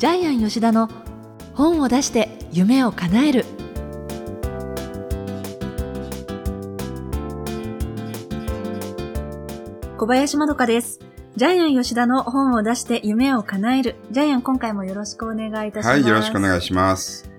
ジャイアン吉田の本を出して夢を叶える。小林まどかです。ジャイアン吉田の本を出して夢を叶える。ジャイアン今回もよろしくお願いいたします。はい、よろしくお願いします。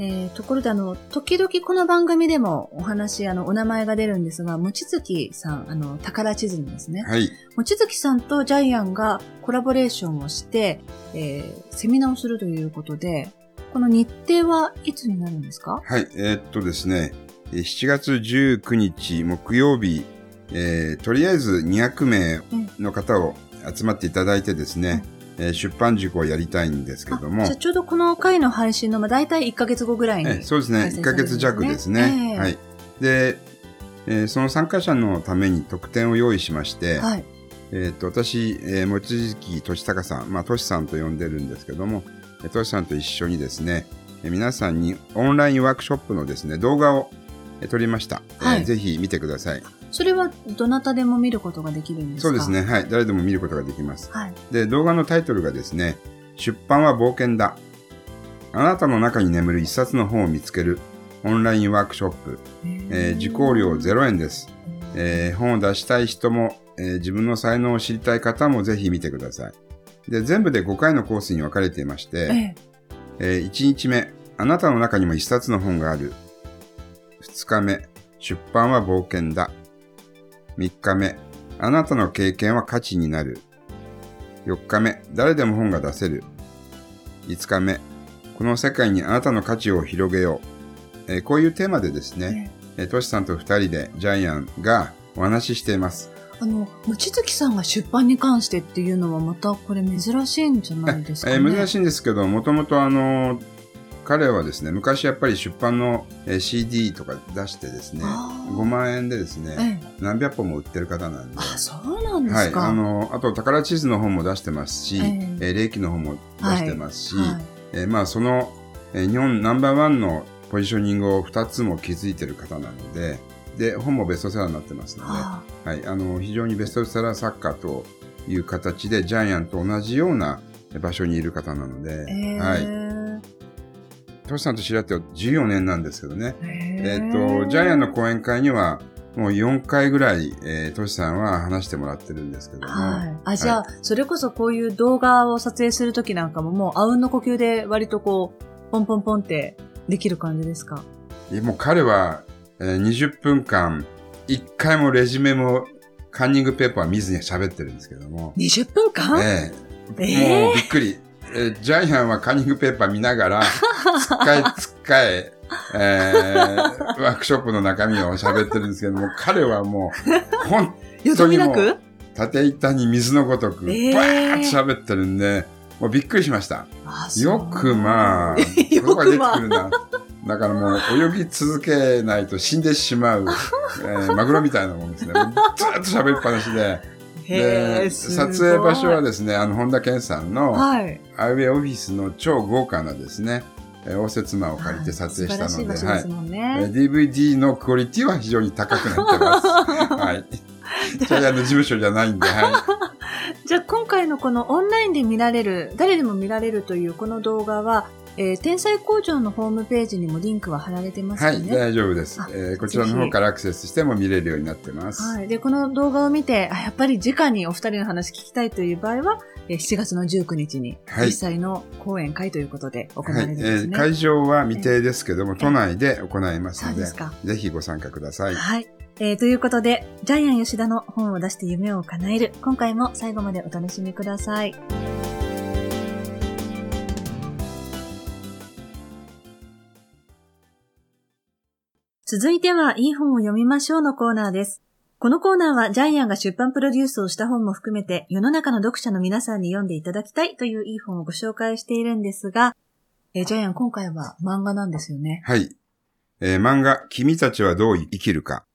えーところであの、時々この番組でもお話、あの、お名前が出るんですが、もちづきさん、あの、宝地図のですね。はい。もちづきさんとジャイアンがコラボレーションをして、えーセミナーをするということで、この日程はいつになるんですか？はい、えーっとですね、えー7月19日木曜日、えーとりあえず200名の方を集まっていただいてですね、えー出版塾をやりたいんですけども、ちょうどこの回の配信の、まあ、大体1ヶ月後ぐらいに。えーそうですね、1ヶ開催されるんですね月弱ですね。ええはい。で、えーその参加者のために特典を用意しまして、はい。えーっと私、えー、望月俊隆さん、まあ、俊さんと呼んでるんですけども、えー俊さんと一緒にですね、えー皆さんにオンラインワークショップのですね、動画を、えー撮りました、はいえーぜひ見てください。それはどなたでも見ることができるんですか？そうです。ね、はい。誰でも見ることができます。はい。で、動画のタイトルがですね、出版は冒険だ。あなたの中に眠る一冊の本を見つけるオンラインワークショップ。えー受講料0円です。えー本を出したい人も、えー自分の才能を知りたい方もぜひ見てください。で、全部で5回のコースに分かれていまして、えええ1日目、あなたの中にも一冊の本がある。2日目、出版は冒険だ。3日目、あなたの経験は価値になる。4日目、誰でも本が出せる。5日目、この世界にあなたの価値を広げよう。えーこういうテーマでですね、えートシさんと2人でジャイアンがお話ししています。あの、望月さんが出版に関してっていうのはまたこれ珍しいんじゃないですかね。えー珍しいんですけど、もともとあの、彼はですね、昔やっぱり出版のえー CD とか出してですね、あー。5万円でですね、ええ。何百本も売ってる方なんで、あ、そうなんではい、すか。あの、あと宝地図の本も出してますし、ええ。の本も出してますし、はいえーまあその、えー日本ナンバーワンのポジショニングを2つも築いてる方なので、で、本もベストセラーになってますので、ははい、あの、非常にベストセラー作家という形で、ジャイアンと同じような場所にいる方なので、あええ。はい。トシさんと知り合って14年なんですけどね、ええっ、と、ジャイアンの講演会には、もう4回ぐらい、えー、トシさんは話してもらってるんですけども、はい。あ、じゃあ、それこそこういう動画を撮影するときなんかももう、あうんの呼吸で割とこう、ポンポンポンってできる感じですか？もう彼は、えー20分間、1回もレジュメもカンニングペーパー見ずに喋ってるんですけども、?20 分間？ええ。ええ。もうびっくり。えージャイアンはカンニングペーパー見ながら、つっかえ つっかえ、えーワークショップの中身を喋ってるんですけども、彼はもう、本よどみなく？縦板に水のごとく、バええーッと喋ってるんで、もうびっくりしました。よくまあ、言葉が出てくるな。だからもう泳ぎ続けないと死んでしまう、えーマグロみたいなもんですね。もうずーっと喋りっぱなしで。へで、撮影場所はですね、あの、本田健さんの、はい。アイウェイオフィスの超豪華なですね、えー応接間を借りて撮影したので、はい素晴らしい DVD のクオリティは非常に高くなってます。はい。ジャイアンの事務所じゃないんで、は じゃあ今回のこのオンラインで見られる、誰でも見られるというこの動画は、えー天才工場のホームページにもリンクは貼られてまい。はい、すよね。大丈夫ですあ。えーこちらの方からアクセスしても見れるようになってます。はい。で、この動画を見て、あやっぱり直にお二人の話聞きたいという場合は、えー7月の19日に、はい実際の講演会ということで行わはい、えれるんですね。ー会場は未定ですけども、都内で行いますので、そうですか。ぜひご参加ください。はい。えーということで、ジャイアン吉田の本を出して夢を叶える。今回も最後までお楽しみください。続いては、いい本を読みましょうのコーナーです。このコーナーはジャイアンが出版プロデュースをした本も含めて世の中の読者の皆さんに読んでいただきたいといういい本をご紹介しているんですが、えージャイアン今回は漫画なんですよね。はい。えー漫画、君たちはどう生きるか。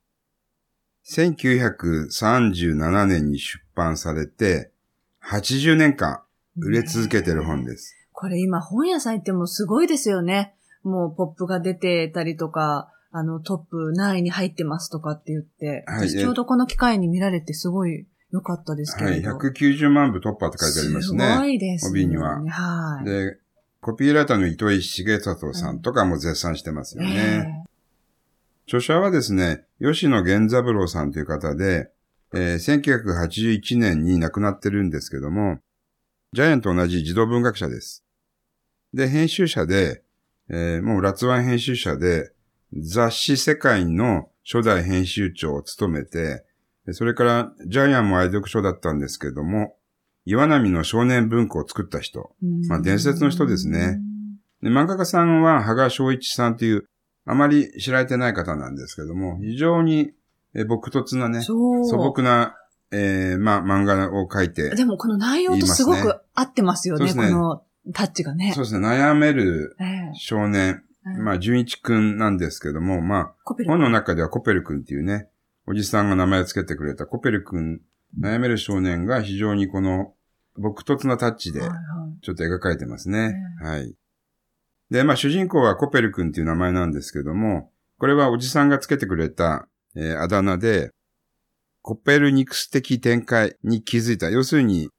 1937年に出版されて、80年間売れ続けてる本です。これ今本屋さん行ってもすごいですよね。もうポップが出てたりとか、あのトップ何位に入ってますとかって言って、はい私ちょうどこの機会に見られてすごい良かったですけはい。れど。190万部突破って書いてありますね。すごいです、ね。帯にははい。で、コピーライターの糸井重里さんとかも絶賛してますよね。著者はですね、吉野源三郎さんという方で、えー、1981年に亡くなってるんですけども、ジャイアンと同じ児童文学者です。で、編集者で、えー、もうラツワン編集者で、雑誌世界の初代編集長を務めて、それからジャイアンも愛読書だったんですけども、岩波の少年文庫を作った人。まあ伝説の人ですね。で漫画家さんは羽賀翔一さんという、あまり知られてない方なんですけども、非常にえ僕突なね、素朴な、えー、まあ、漫画を描いて、でもこの内容とすごく合ってますよね、ね。このタッチがね。そうですね、悩める少年、えー、まあ、純一くんなんですけども、まあ、本の中ではコペルくんっていうね、おじさんが名前を付けてくれたコペルくん、悩める少年が非常にこの、僕突なタッチで、ちょっと描かれてますね。はい、はい。で、まあ、主人公はコペルくんっていう名前なんですけども、これはおじさんが付けてくれた、えー、あだ名で、コペルニクス的展開に気づいた。要するに、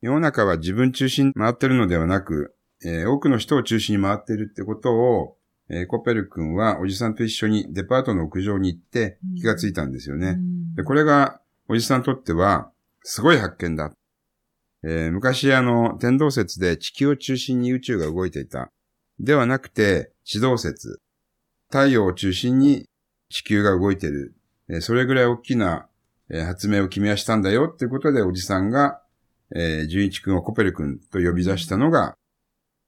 世の中は自分中心に回ってるのではなく、えー、多くの人を中心に回ってるってことを、えー、コペル君はおじさんと一緒にデパートの屋上に行って気がついたんですよね。でこれがおじさんにとってはすごい発見だ。えー、昔あの天動説で地球を中心に宇宙が動いていた。ではなくて地動説。太陽を中心に地球が動いてる。えそれぐらい大きな、え発明を君はしたんだよっていうことでおじさんが、えー、純一君をコペル君と呼び出したのが、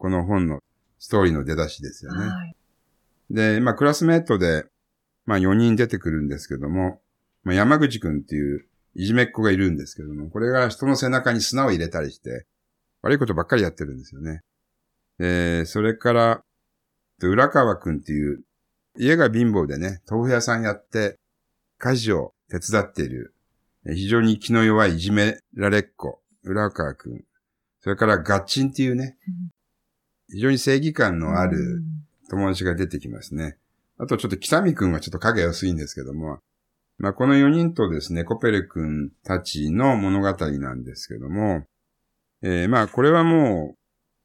この本のストーリーの出だしですよね。はい、で、まあ、クラスメートで、まあ、4人出てくるんですけども、まあ、山口君っていういじめっ子がいるんですけども、これが人の背中に砂を入れたりして、悪いことばっかりやってるんですよね。えー、それから、浦川君っていう家が貧乏でね、豆腐屋さんやって、家事を手伝っている、非常に気の弱いいじめられっ子、浦川くん。それからガッチンっていうね、非常に正義感のある友達が出てきますね。あとちょっと北見くんはちょっと影薄いんですけども、まあこの4人とですね、コペレ君たちの物語なんですけども、えー、まあこれはも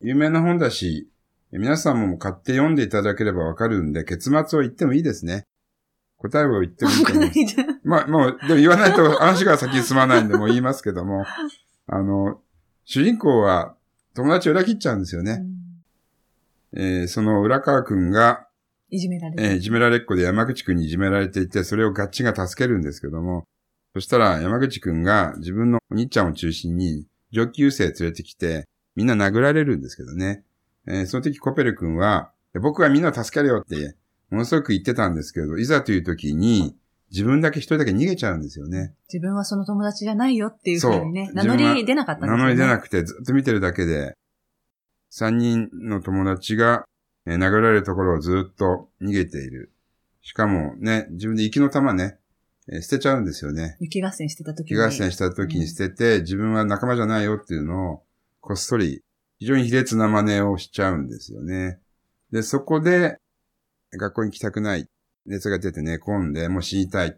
う有名な本だし、皆さんも買って読んでいただければわかるんで、結末を言ってもいいですね。答えを言ってもいいと思います。まあ、もう、でも言わないと話が先に進まないんで、もう言いますけども、あの、主人公は友達を裏切っちゃうんですよね。うん、えー、その浦川くんが、いじめられえー、いじめられっ子で山口くんにいじめられていて、それをガッチが助けるんですけども、そしたら山口くんが自分のお兄ちゃんを中心に上級生連れてきて、みんな殴られるんですけどね。えー、その時コペル君は、僕はみんなを助けるよって、ものすごく言ってたんですけど、いざという時に、自分だけ一人だけ逃げちゃうんですよね。自分はその友達じゃないよっていうふうにね、名乗り出なかったんですよね。名乗り出なくてずっと見てるだけで、三人の友達が、えー、殴られるところをずっと逃げている。しかもね、自分で息の玉ね、えー、捨てちゃうんですよね。雪合戦してた時に。雪合戦した時に捨てて、うん、自分は仲間じゃないよっていうのを、こっそり非常に卑劣な真似をしちゃうんですよね。で、そこで、学校に来たくない。熱が出て寝込んで、もう死にたい。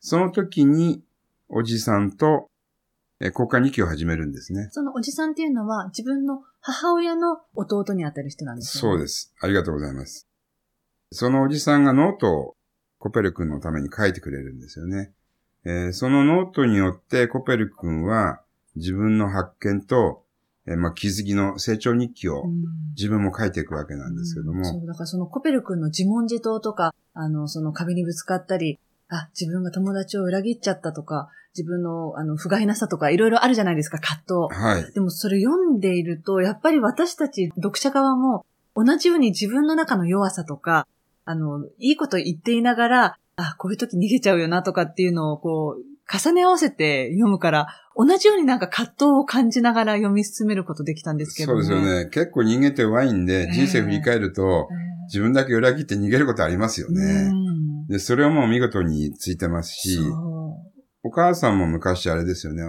その時に、おじさんと、え交換日記を始めるんですね。そのおじさんっていうのは、自分の母親の弟にあたる人なんですね。そうです。ありがとうございます。そのおじさんがノートをコペル君のために書いてくれるんですよね。えー、そのノートによってコペル君は自分の発見とえー、まあ、気づきの成長日記を自分も書いていくわけなんですけども。うん、そう、だからそのコペル君の自問自答とか、あの、その壁にぶつかったり、あ、自分が友達を裏切っちゃったとか、自分の、あの、不甲斐なさとか、いろいろあるじゃないですか、葛藤。はい。でもそれ読んでいると、やっぱり私たち読者側も、同じように自分の中の弱さとか、あの、いいこと言っていながら、あ、こういう時逃げちゃうよなとかっていうのを、こう、重ね合わせて読むから、同じようになんか葛藤を感じながら読み進めることできたんですけど、ね、そうですよね。結構人間って弱いんで、人生振り返ると、自分だけ裏切って逃げることありますよね。で、それをもう見事についてますし、お母さんも昔あれですよね。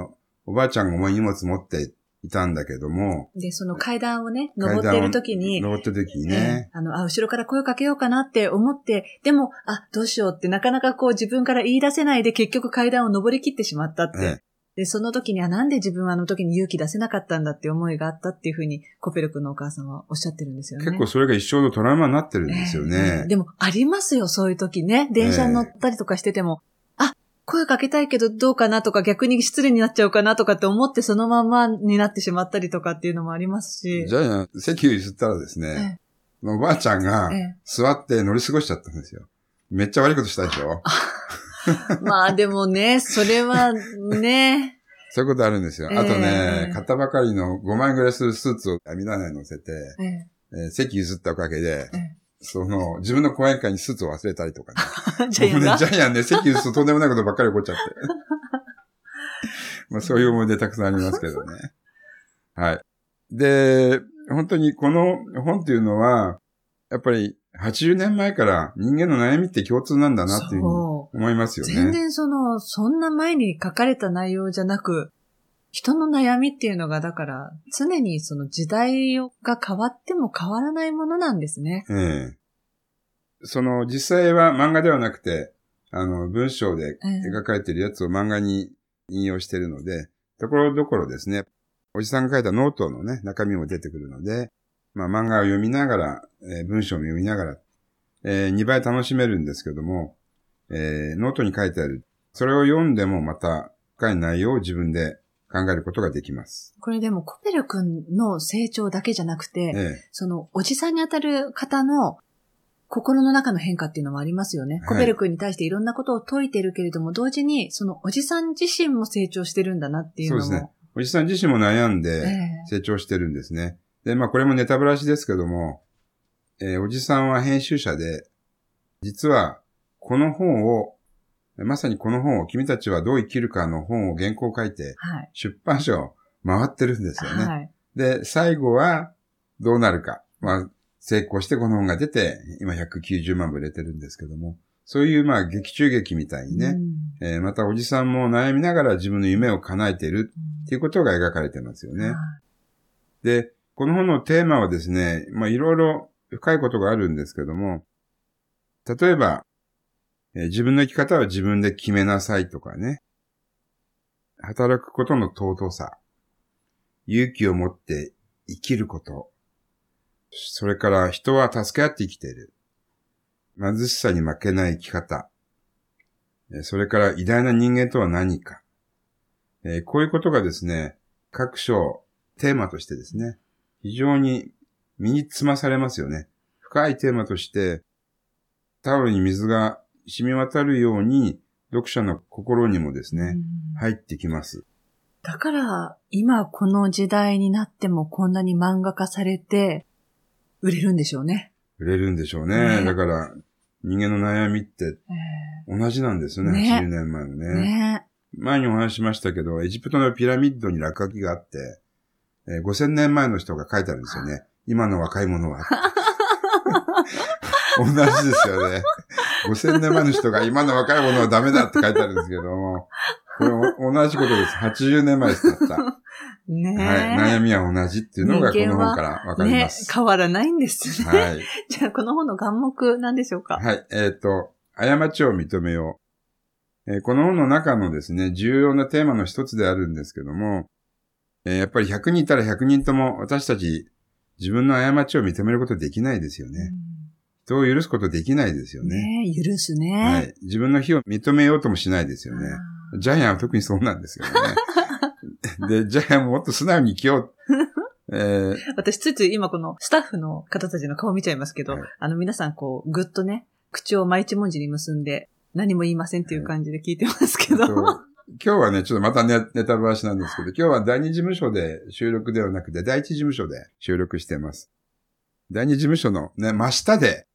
おばあちゃんが重い荷物持っていたんだけども。で、その階段をね、登ってる時に。登ってる時にね、あの、あ、後ろから声をかけようかなって思って、でも、あ、どうしようってなかなかこう自分から言い出せないで結局階段を登り切ってしまったって。で、その時にはなんで自分はあの時に勇気出せなかったんだって思いがあったっていうふうにコペル君のお母さんはおっしゃってるんですよね。結構それが一生のトラウマになってるんですよえねえ。でも、ありますよ、そういう時ね。電車に乗ったりとかしてても、あ、声かけたいけどどうかなとか、逆に失礼になっちゃうかなとかって思ってそのままになってしまったりとかっていうのもありますし。ジャイアン、席を譲ったらですね、おばあちゃんがええ座って乗り過ごしちゃったんですよ。めっちゃ悪いことしたでしょ まあでもね、それはね、そういうことあるんですよ。あとえねえ、買ったばかりの5万円ぐらいするスーツを網棚に乗せて、えええー席譲ったおかげで、えその、自分の講演会にスーツを忘れたりとかね。え ジャイアン僕ね、がジャイアンね、席譲るととんでもないことばっかり起こっちゃって。まあそういう思い出たくさんありますけどね。はい。で、本当にこの本っていうのは、やっぱり80年前から人間の悩みって共通なんだなっていうふうに思いますよね。全然その、そんな前に書かれた内容じゃなく、人の悩みっていうのが、だから、常にその時代が変わっても変わらないものなんですね。ええその、実際は漫画ではなくて、あの、文章でええ描かれているやつを漫画に引用しているので、ところどころですね、おじさんが書いたノートのね、中身も出てくるので、まあ漫画を読みながら、えー文章も読みながら、え2倍楽しめるんですけども、えーノートに書いてある、それを読んでもまた深い内容を自分で考えることができます。これでもコペル君の成長だけじゃなくて、ええそのおじさんにあたる方の心の中の変化っていうのもありますよね。はいコペル君に対していろんなことを説いてるけれども、同時にそのおじさん自身も成長してるんだなっていうのも。そうですねおじさん自身も悩んえでえ成長してるんですね。で、まあこれもネタブラシですけども、えーおじさんは編集者で、実はこの本を、まさにこの本を君たちはどう生きるかの本を原稿を書いてはい。出版社を回ってるんですよね。はい。で、最後はどうなるか。まあ成功してこの本が出て、今190万部売れてるんですけども、そういうまあ劇中劇みたいにね、うんえーまたおじさんも悩みながら自分の夢を叶えているっていうことが描かれてますよね。で、この本のテーマはですね、まあいろいろ深いことがあるんですけども、例えば、えー自分の生き方は自分で決めなさいとかね、働くことの尊さ、勇気を持って生きること、それから人は助け合って生きている。貧しさに負けない生き方、それから偉大な人間とは何か、こういうことがですね、各章、テーマとしてですね、非常に身につまされますよね。深いテーマとして、タオルに水が染み渡るように、読者の心にもですね、うん入ってきます。だから、今この時代になってもこんなに漫画化されて、売れるんでしょうね。売れるんでしょうね。ねだから、人間の悩みって同じなんですよね、ね80年前のね。ね前にお話ししましたけど、エジプトのピラミッドに落書きがあって、えー5000年前の人が書いてあるんですよね。今の若い者は。同じですよね。5000年前の人が今の若い者はダメだって書いてあるんですけども、これお同じことです。80年前ですだった。はねい。悩みは同じっていうのがこの本からわかりねます。変わらないんですね。はい。じゃあ、この本の眼目なんでしょうか？はい。えっ、と、過ちを認めよう。えーこの本の中のですね、重要なテーマの一つであるんですけども、えーやっぱり100人いたら100人とも私たち自分の過ちを認めることできないですよね。人を許すことできないですようんね。ね許すね。はい。自分の非を認めようともしないですよね。あジャイアンは特にそうなんですよね。で、ジャイアンももっと素直に生きよう。えーー私、ついつい今このスタッフの方たちの顔見ちゃいますけど、はいあの皆さんこう、ぐっとね、口を毎一文字に結んで、何も言いませんっていう感じで聞いてますけど。えっと今日はね、ちょっとまたネネタバラシなんですけど、今日は第二事務所で収録ではなくて、第一事務所で収録してます。第二事務所のね、真下で、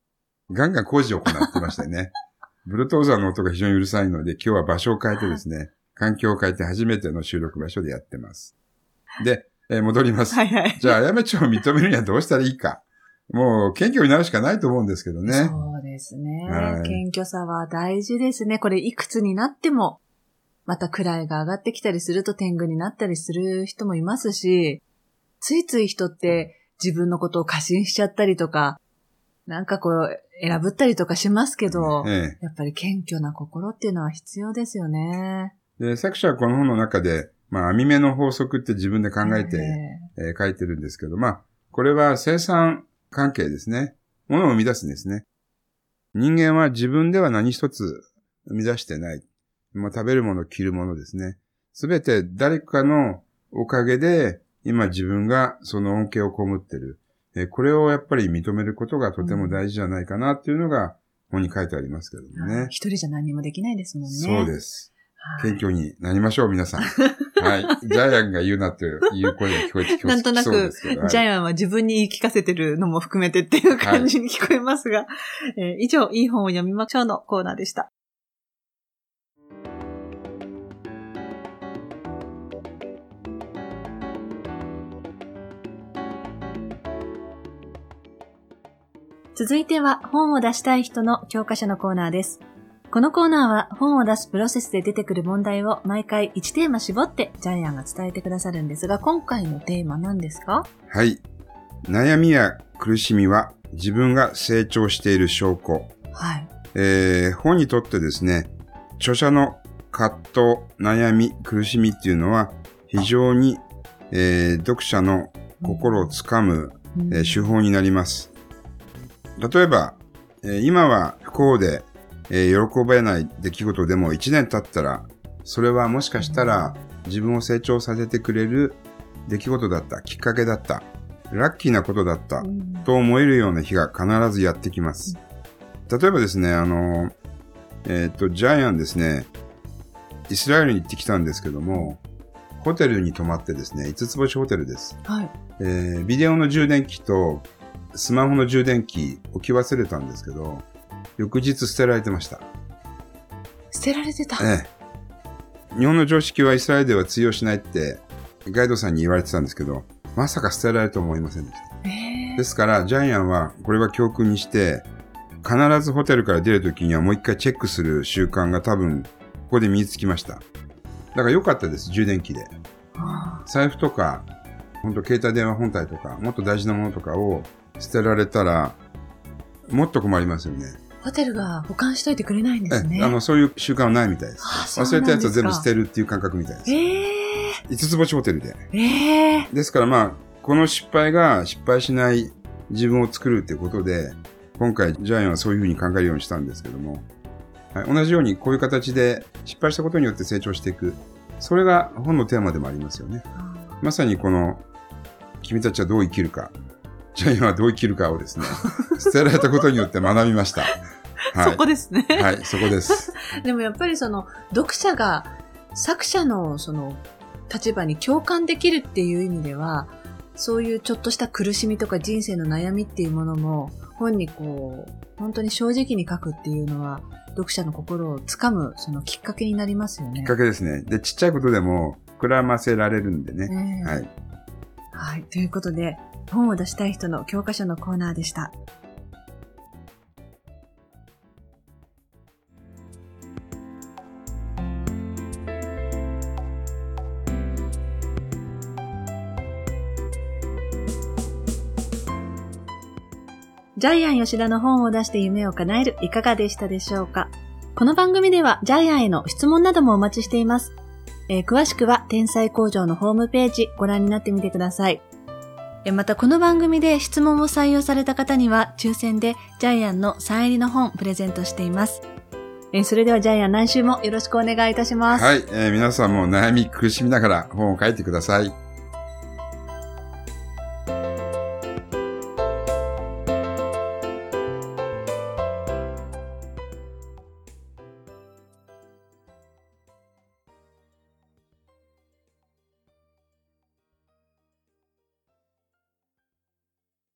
ガンガン工事を行ってましてね。ブルトーザーの音が非常にうるさいので、今日は場所を変えてですね、環境を変えて初めての収録場所でやってます。で、えー戻ります。はいはい。じゃあ、過ちを認めるにはどうしたらいいか。もう、謙虚になるしかないと思うんですけどね。そうですね、はい謙虚さは大事ですね。これいくつになっても、また位が上がってきたりすると天狗になったりする人もいますし、ついつい人って自分のことを過信しちゃったりとか、なんかこう、選ぶったりとかしますけど、ええやっぱり謙虚な心っていうのは必要ですよね。で、作者はこの本の中で、まあ、網目の法則って自分で考えて、えー書いてるんですけど、まあ、これは生産関係ですね。ものを生み出すんですね。人間は自分では何一つ生み出してない。まあ、食べるもの、着るものですね。すべて誰かのおかげで、今自分がその恩恵を被ってる。えーこれをやっぱり認めることがとても大事じゃないかなっていうのが本に書いてありますけどもね。一人じゃ何にもできないですもんね。そうです。はい。謙虚になりましょう、皆さん。はい。ジャイアンが言うなっていう声が聞こえてきます。なんとなく、はいジャイアンは自分に言い聞かせてるのも含めてっていう感じに聞こえますが、えー以上、いい本を読みましょうのコーナーでした。続いては本を出したい人の教科書のコーナーです。このコーナーは本を出すプロセスで出てくる問題を毎回1テーマ絞ってジャイアンが伝えてくださるんですが、今回のテーマ何ですか？はい。悩みや苦しみは自分が成長している証拠。はい。えー本にとってですね、著者の葛藤、悩み、苦しみっていうのは非常に、えー読者の心をつかむ、えー手法になります。例えば、えー今は不幸で、えー喜べない出来事でも1年経ったら、それはもしかしたら自分を成長させてくれる出来事だった、きっかけだった、ラッキーなことだった、うんと思えるような日が必ずやってきます。例えばですね、あの、えっ、と、ジャイアンですね、イスラエルに行ってきたんですけども、ホテルに泊まってですね、5つ星ホテルです。はい。えービデオの充電器とスマホの充電器置き忘れたんですけど、翌日捨てられてました。捨てられてた。ええ。日本の常識はイスラエルでは通用しないってガイドさんに言われてたんですけど、まさか捨てられると思いませんでした。えですから、ジャイアンはこれは教訓にして、必ずホテルから出るときにはもう一回チェックする習慣が多分、ここで身につきました。だから良かったです、充電器で。あ財布とか、本当携帯電話本体とか、もっと大事なものとかを捨てられたら、もっと困りますよね。ホテルが保管しといてくれないんですね。えあの、そういう習慣はないみたいです。あそう忘れたやつを全部捨てるっていう感覚みたいです。え五つ星ホテルで。えええですからまあ、この失敗が失敗しない自分を作るっていうことで、今回ジャイアンはそういうふうに考えるようにしたんですけども、はい、同じようにこういう形で失敗したことによって成長していく。それが本のテーマでもありますよね。まさにこの、君たちはどう生きるか、ジャイアンはどう生きるかをですね、捨てられたことによって学びました。はそこですね。い。はい、そこです。でもやっぱりその、読者が作者のその、立場に共感できるっていう意味では、そういうちょっとした苦しみとか人生の悩みっていうものも、本にこう、本当に正直に書くっていうのは、読者の心をつかむ、そのきっかけになりますよね。きっかけですね。で、ちっちゃいことでも膨らませられるんでね。ねえはい。はい。ということで、本を出したい人の教科書のコーナーでした。ジャイアン吉田の本を出して夢を叶えるいかがでしたでしょうか？この番組ではジャイアンへの質問などもお待ちしています。えー詳しくは天才工場のホームページご覧になってみてください。またこの番組で質問を採用された方には抽選でジャイアンのサイン入りの本プレゼントしています。えそれではジャイアン来週もよろしくお願いいたします。はい、えー皆さんも悩み苦しみながら本を書いてください。